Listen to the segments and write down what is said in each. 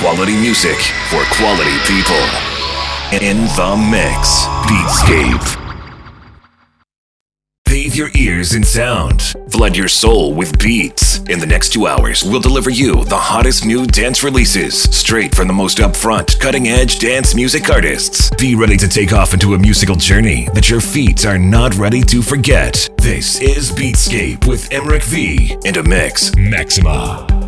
Quality music for quality people. In the mix, Beatscape. Bathe your ears in sound. Flood your soul with beats. In the next two hours, we'll deliver you the hottest new dance releases straight from the most upfront, cutting edge dance music artists. Be ready to take off into a musical journey that your feet are not ready to forget. This is Beatscape with Emmerich V and a mix Maxima.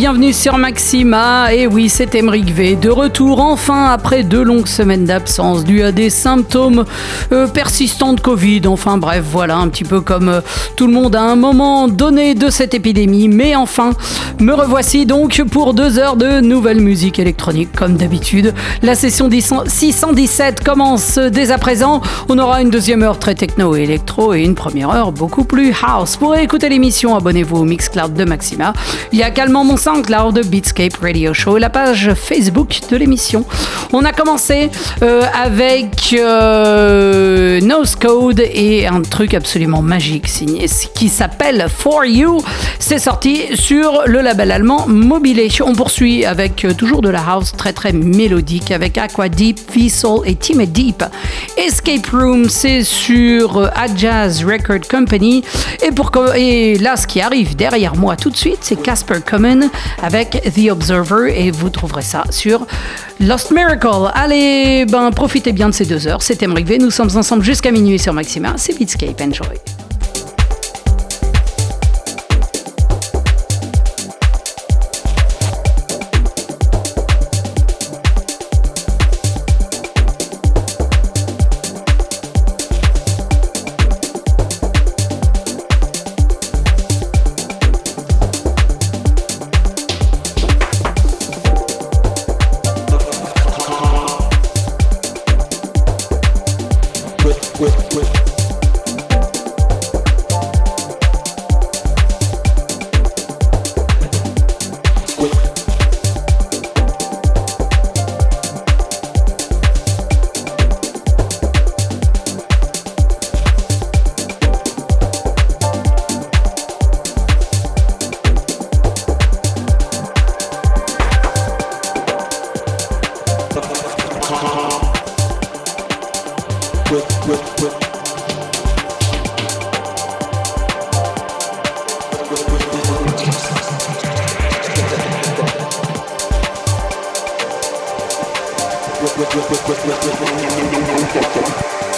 Bienvenue sur Maxima. Et oui, c'est Emric V, de retour enfin après deux longues semaines d'absence dues à des symptômes euh, persistants de Covid. Enfin bref, voilà, un petit peu comme euh, tout le monde à un moment donné de cette épidémie. Mais enfin, me revoici donc pour deux heures de nouvelle musique électronique comme d'habitude. La session 617 commence dès à présent. On aura une deuxième heure très techno et électro et une première heure beaucoup plus house. Pour écouter l'émission, abonnez-vous au Mixcloud de Maxima. Il y a également mon SoundCloud Beatscape Radio Show et la page Facebook de l'émission. On a commencé euh, avec euh, Code et un truc absolument magique signé qui s'appelle For You. C'est sorti sur le label allemand Mobile. On poursuit avec euh, toujours de la house très très mélodique avec Aqua Deep, V-Soul et Team Deep. Escape Room, c'est sur euh, Adjazz Record Company. Et, pour, et là, ce qui arrive derrière moi tout de suite, c'est Casper Common avec The Observer et vous trouverez ça sur Lost Miracle. Allez, ben profitez bien de ces deux heures. C'est Emric V. Nous sommes ensemble jusqu'à minuit sur Maxima. C'est Beatscape. Enjoy. Thank you.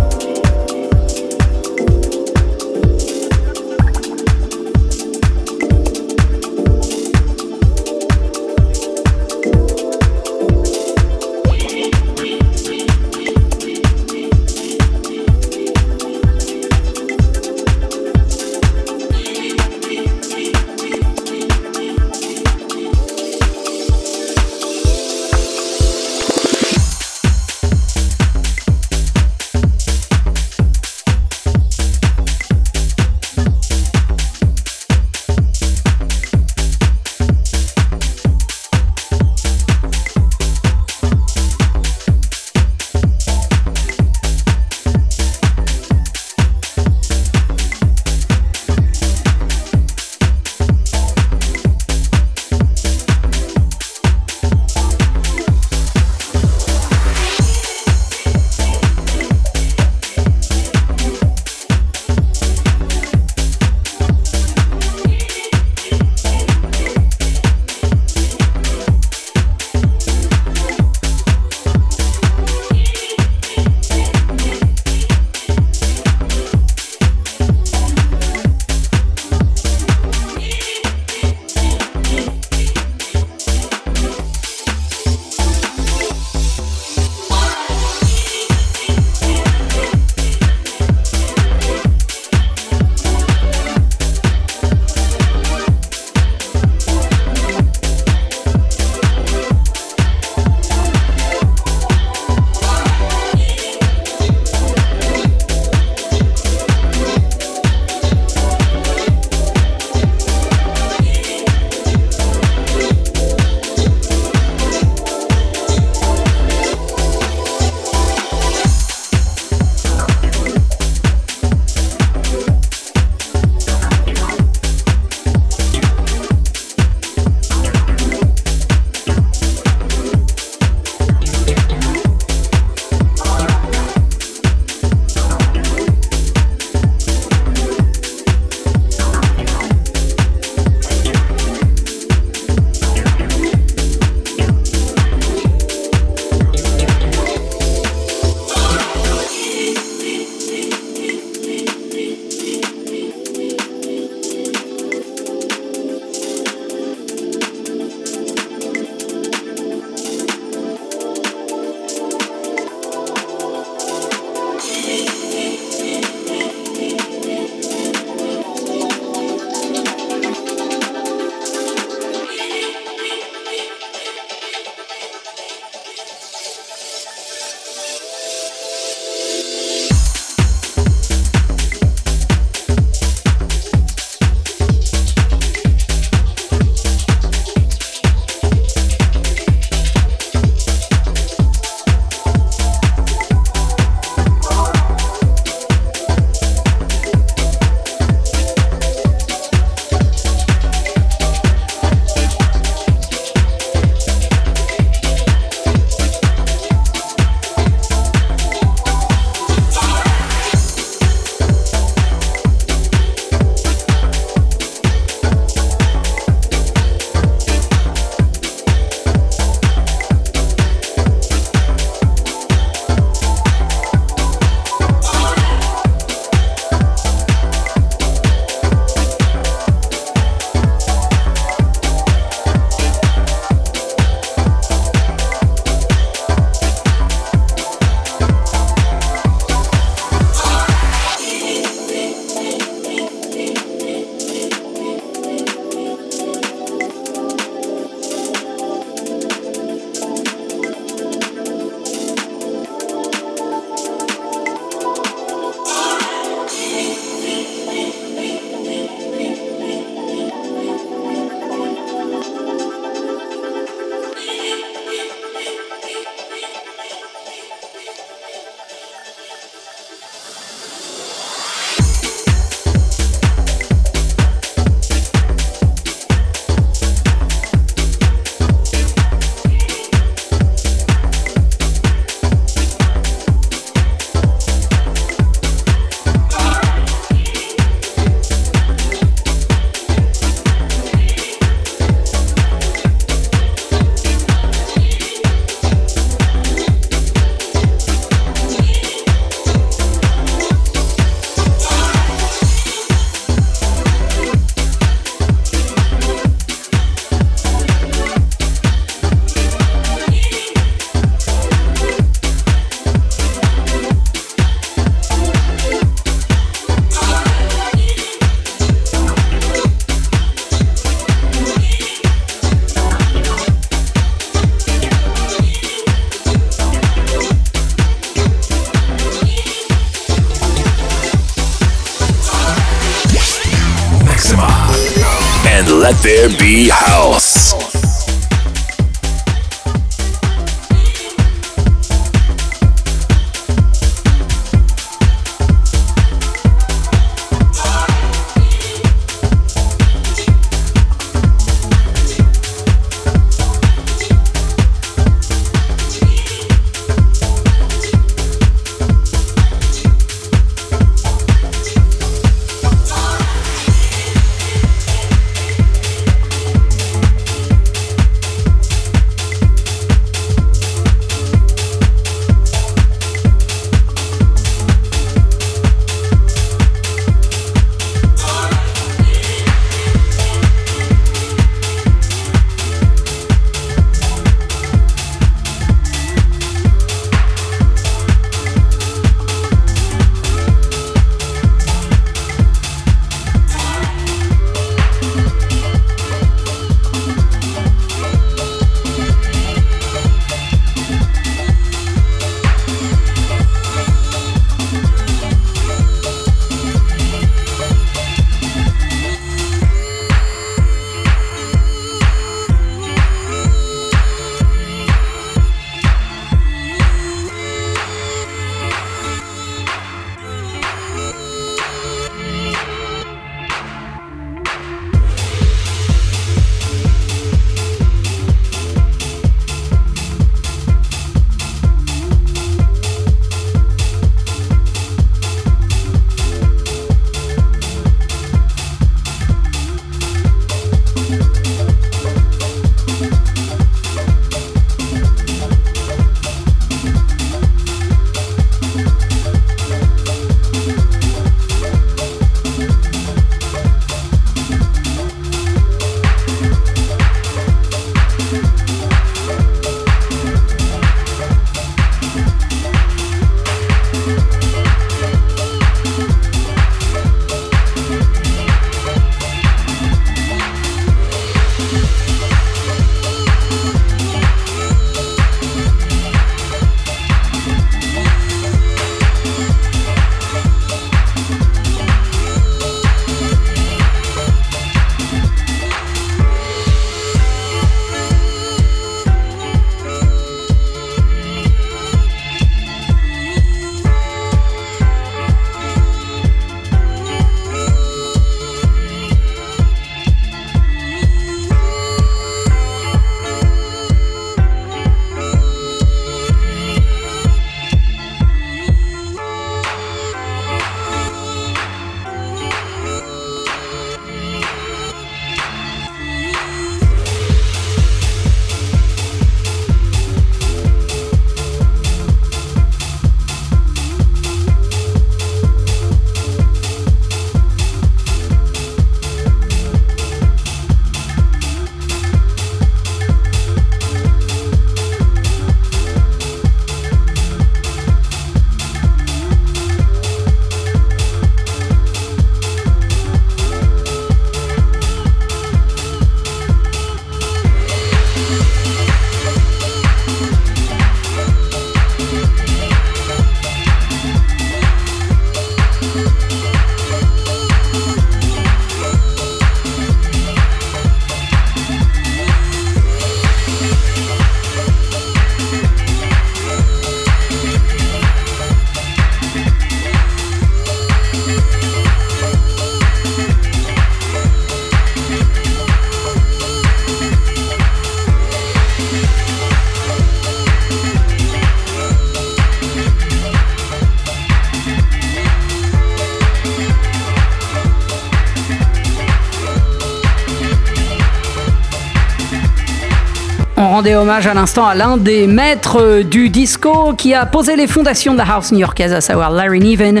Rendait hommage à l'instant à l'un des maîtres du disco qui a posé les fondations de la house new-yorkaise, à savoir Larry Niven,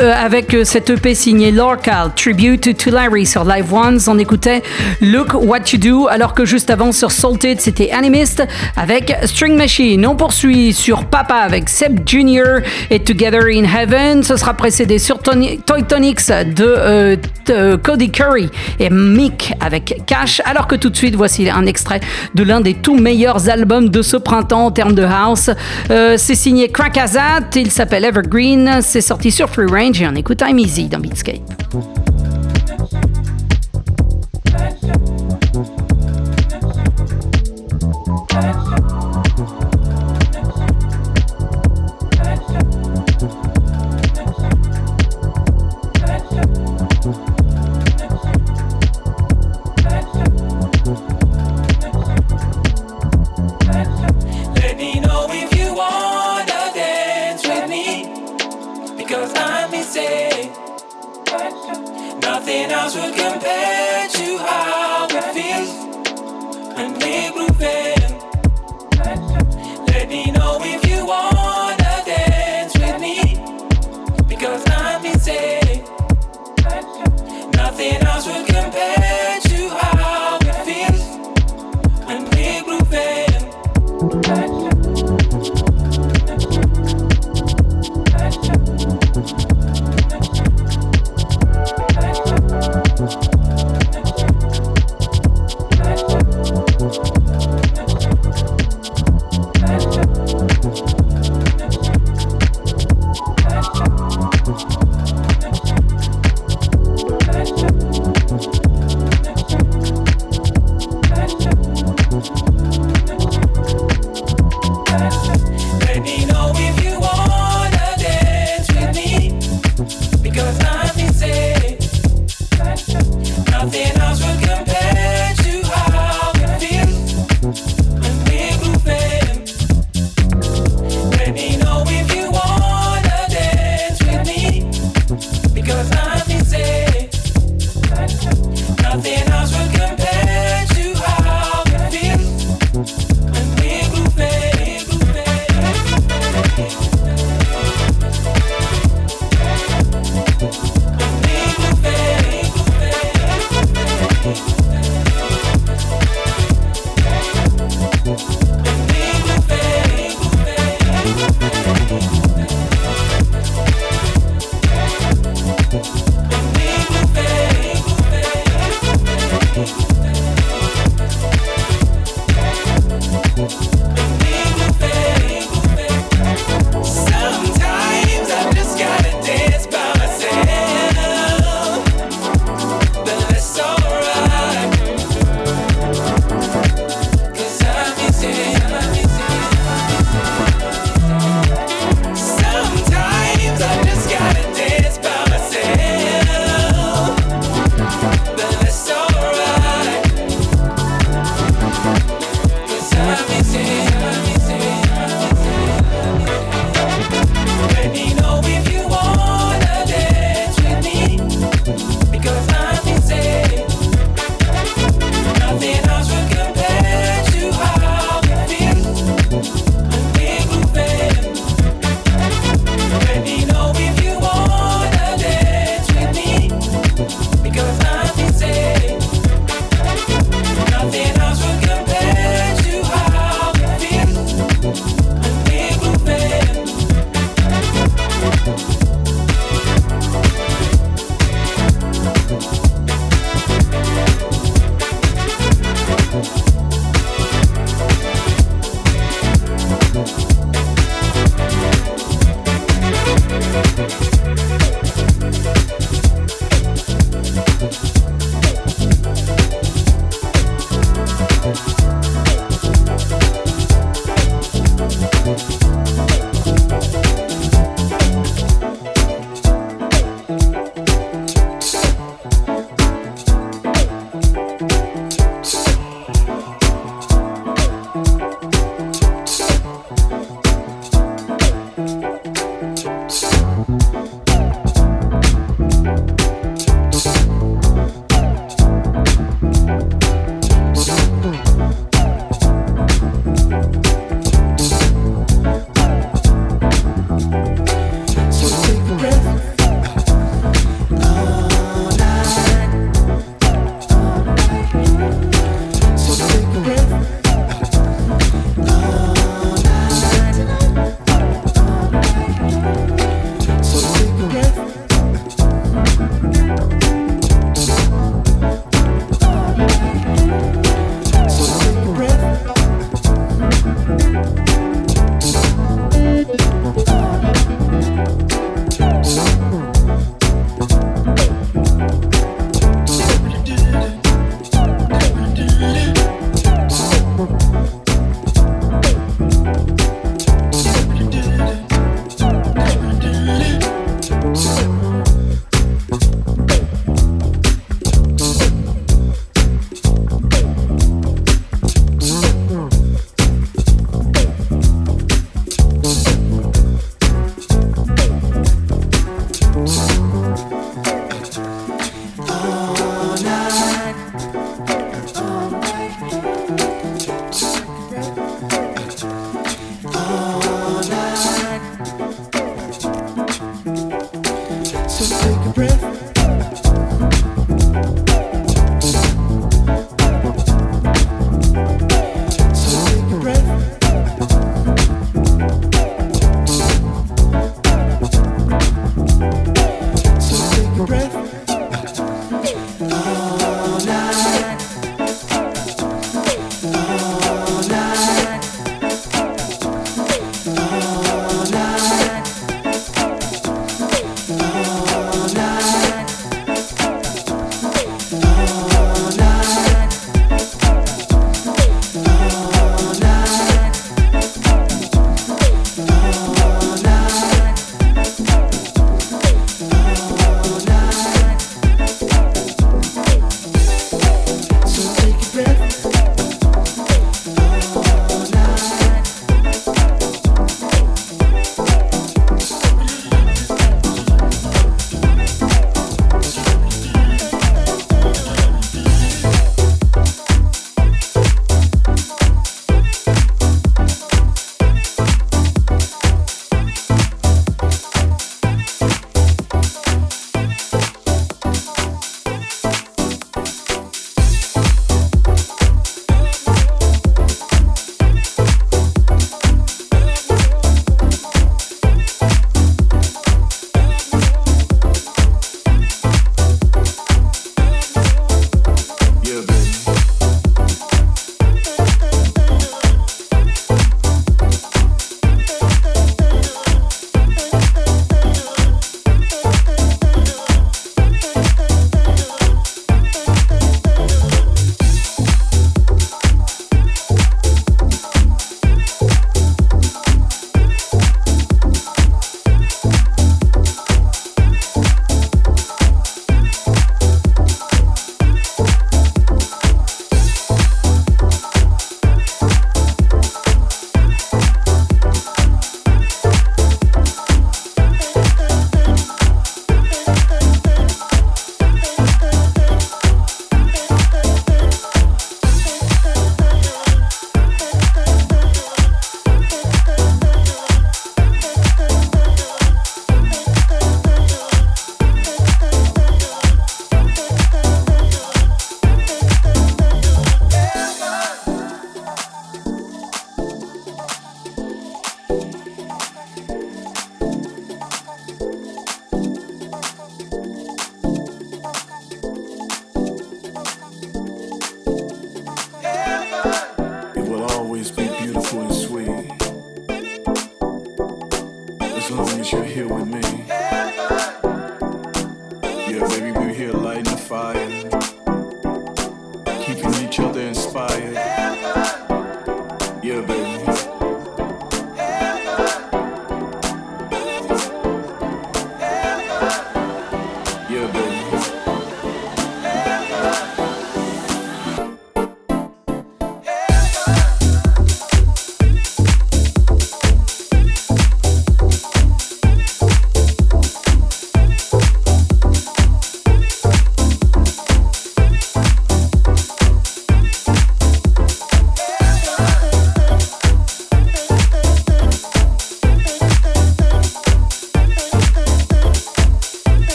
euh, avec cette EP signée Lorcal, Tribute to Larry sur Live Ones. On écoutait Look What You Do, alors que juste avant sur Salted, c'était Animist avec String Machine. On poursuit sur Papa avec Seb Jr. et Together in Heaven. Ce sera précédé sur Toy Tonics de, euh, de Cody Curry et Mick avec Cash, alors que tout de suite, voici un extrait de l'un des tout albums de ce printemps en termes de house. Euh, c'est signé Crack Azat, il s'appelle Evergreen, c'est sorti sur Free Range et on écoute I'm Easy dans Beatscape.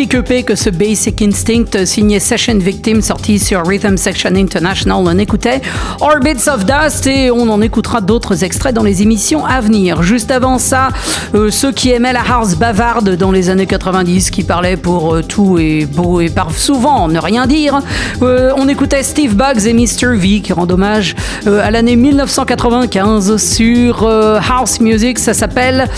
EP que ce Basic Instinct signé Session Victim sorti sur Rhythm Section International. On écoutait Orbits of Dust et on en écoutera d'autres extraits dans les émissions à venir. Juste avant ça, euh, ceux qui aimaient la house bavarde dans les années 90, qui parlaient pour euh, tout et beau et par souvent ne rien dire, euh, on écoutait Steve Bugs et Mr. V qui rendent hommage euh, à l'année 1995 sur euh, House Music. Ça s'appelle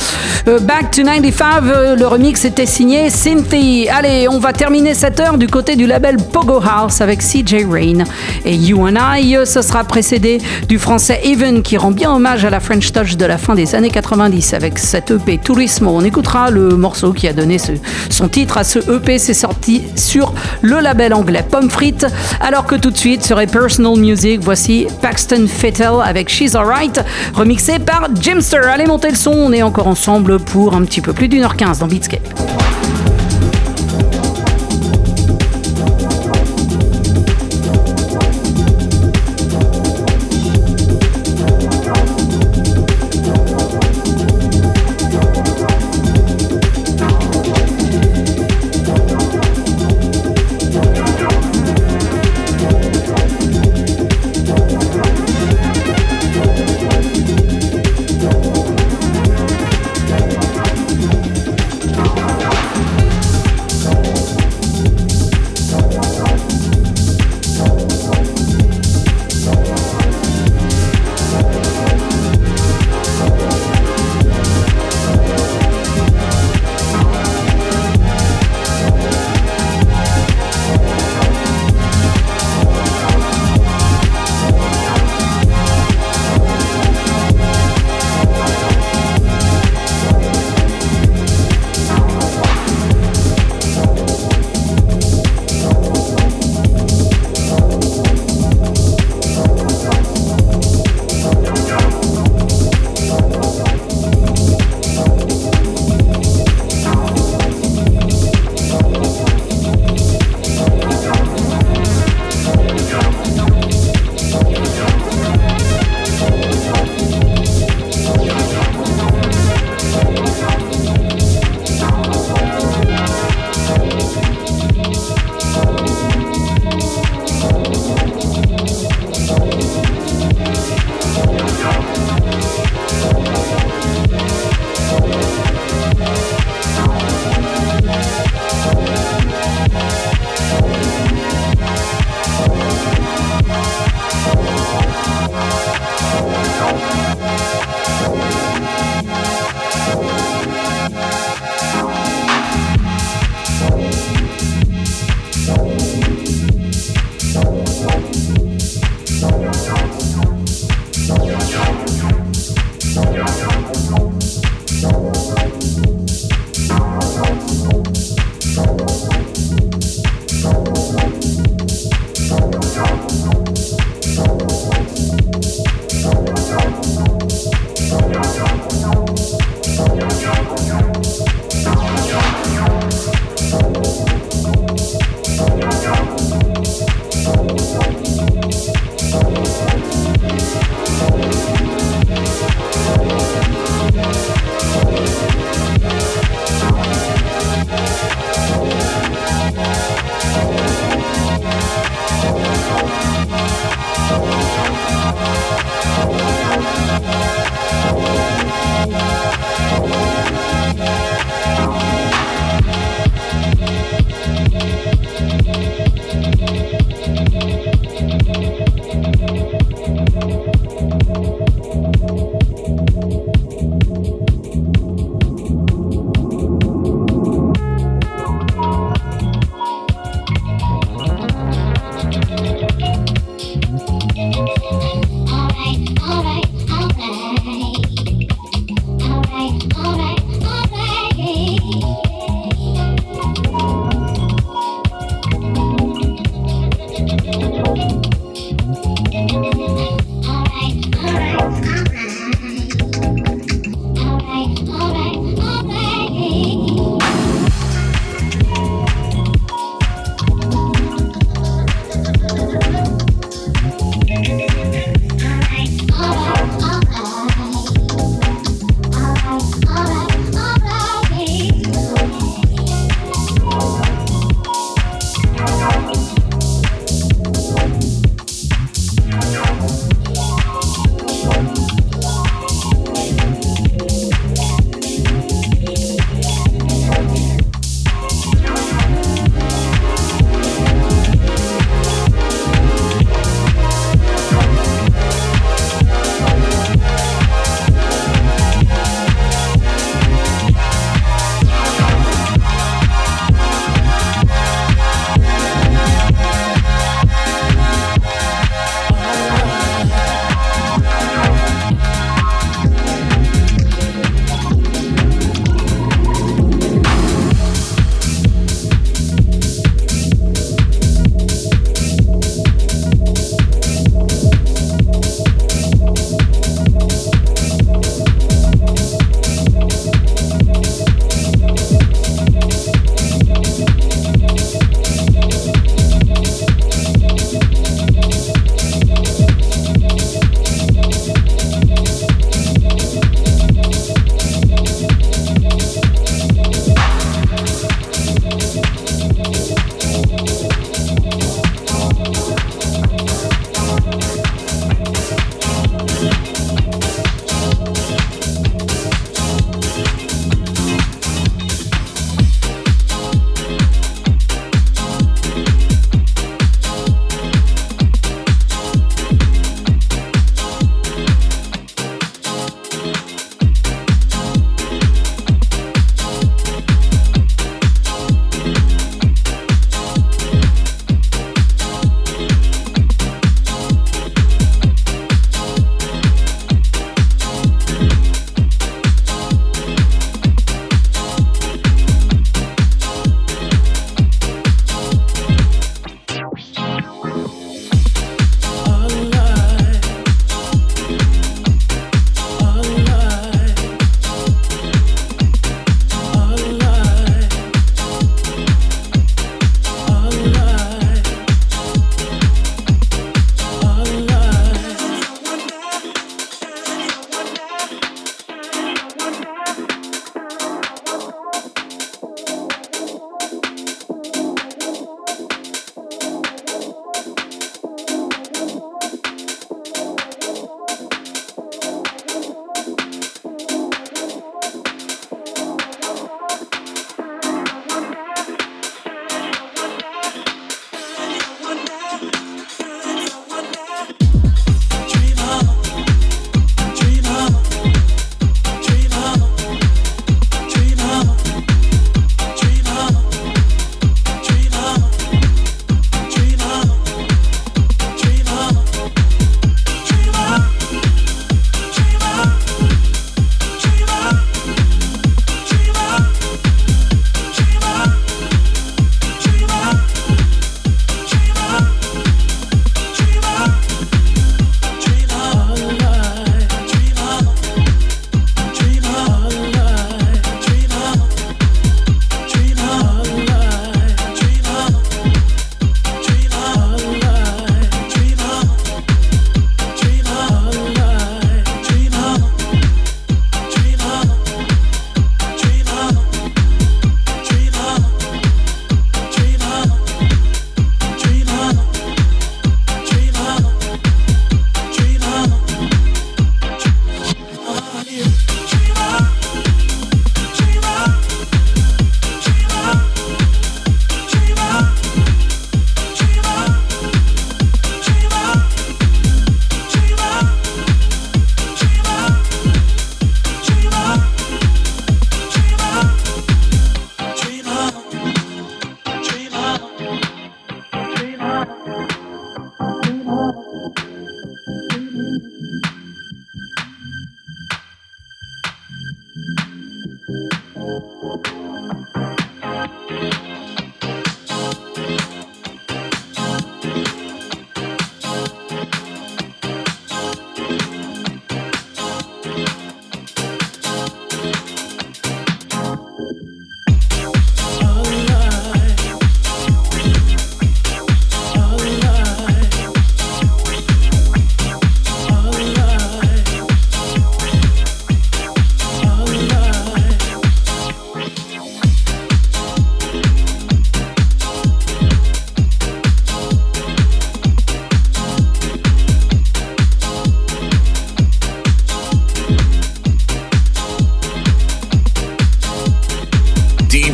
euh, Back to 95. Euh, Le remix était signé Cynthia. Allez, on va terminer cette heure du côté du label Pogo House avec CJ Rain et You and I. Ce sera précédé du français Even qui rend bien hommage à la French Touch de la fin des années 90 avec cette EP Turismo. On écoutera le morceau qui a donné son titre à ce EP. C'est sorti sur le label anglais Pomme Frites. Alors que tout de suite serait Personal Music. Voici Paxton Fettel avec She's Alright, remixé par Jimster. Allez, montez le son. On est encore ensemble pour un petit peu plus d'une heure quinze dans Beatscape.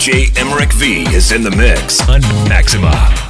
DJ Emmerich V is in the mix on Maxima.